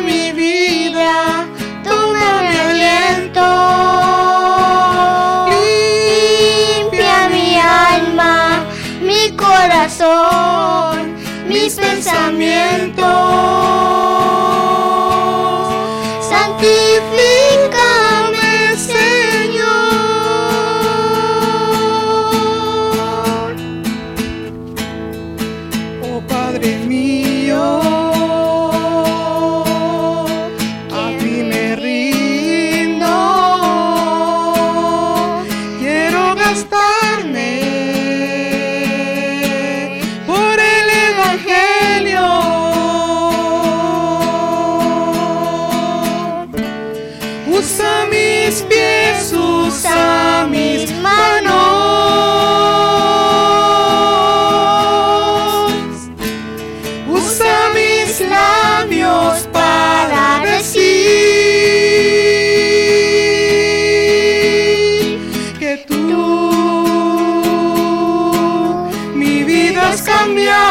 mi vida, toma mi aliento, limpia mi alma, mi corazón, mis pensamientos, santifícame, Señor. Oh Padre mío. mis labios para decir que tú mi vida has cambiado.